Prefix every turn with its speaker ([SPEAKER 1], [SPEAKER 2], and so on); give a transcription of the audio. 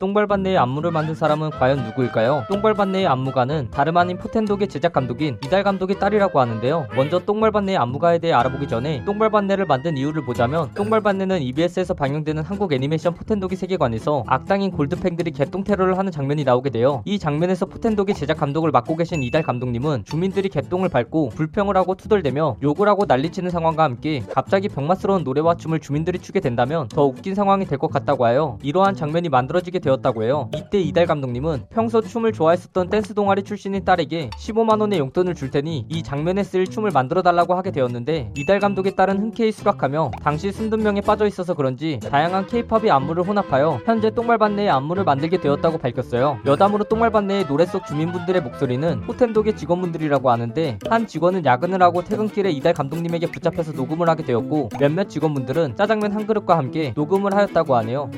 [SPEAKER 1] 똥밟았네의 안무를 만든 사람은 과연 누구일까요? 똥밟았네의 안무가는 다름 아닌 포텐독의 제작 감독인 이달 감독의 딸이라고 하는데요. 먼저 똥밟았네의 안무가에 대해 알아보기 전에 똥밟았네를 만든 이유를 보자면 똥밟았네는 EBS에서 방영되는 한국 애니메이션 포텐독의 세계관에서 악당인 골드팽들이 개똥 테러를 하는 장면이 나오게 돼요. 이 장면에서 포텐독의 제작 감독을 맡고 계신 이달 감독님은 주민들이 개똥을 밟고 불평을 하고 투덜대며 욕을 하고 난리치는 상황과 함께 갑자기 병맛스러운 노래와 춤을 주민들이 추게 된다면 더 웃긴 상황이 될 것 같다고 하여 이러한 장면이 만들어지게 되었다고 해요. 이때 이달 감독님은 평소 춤을 좋아했었던 댄스 동아리 출신인 딸에게 15만 원의 용돈을 줄 테니 이 장면에 쓸 춤을 만들어 달라고 하게 되었는데 이달 감독의 딸은 흔쾌히 수락하며 당시 순둔명에 빠져 있어서 그런지 다양한 케이팝의 안무를 혼합하여 현재 똥말반내의 안무를 만들게 되었다고 밝혔어요. 여담으로 똥말반내의 노래 속 주민분들의 목소리는 호텐독의 직원분들이라고 하는데 한 직원은 야근을 하고 퇴근길에 이달 감독님에게 붙잡혀서 녹음을 하게 되었고 몇몇 직원분들은 짜장면 한 그릇과 함께 녹음을 하였다고 하네요.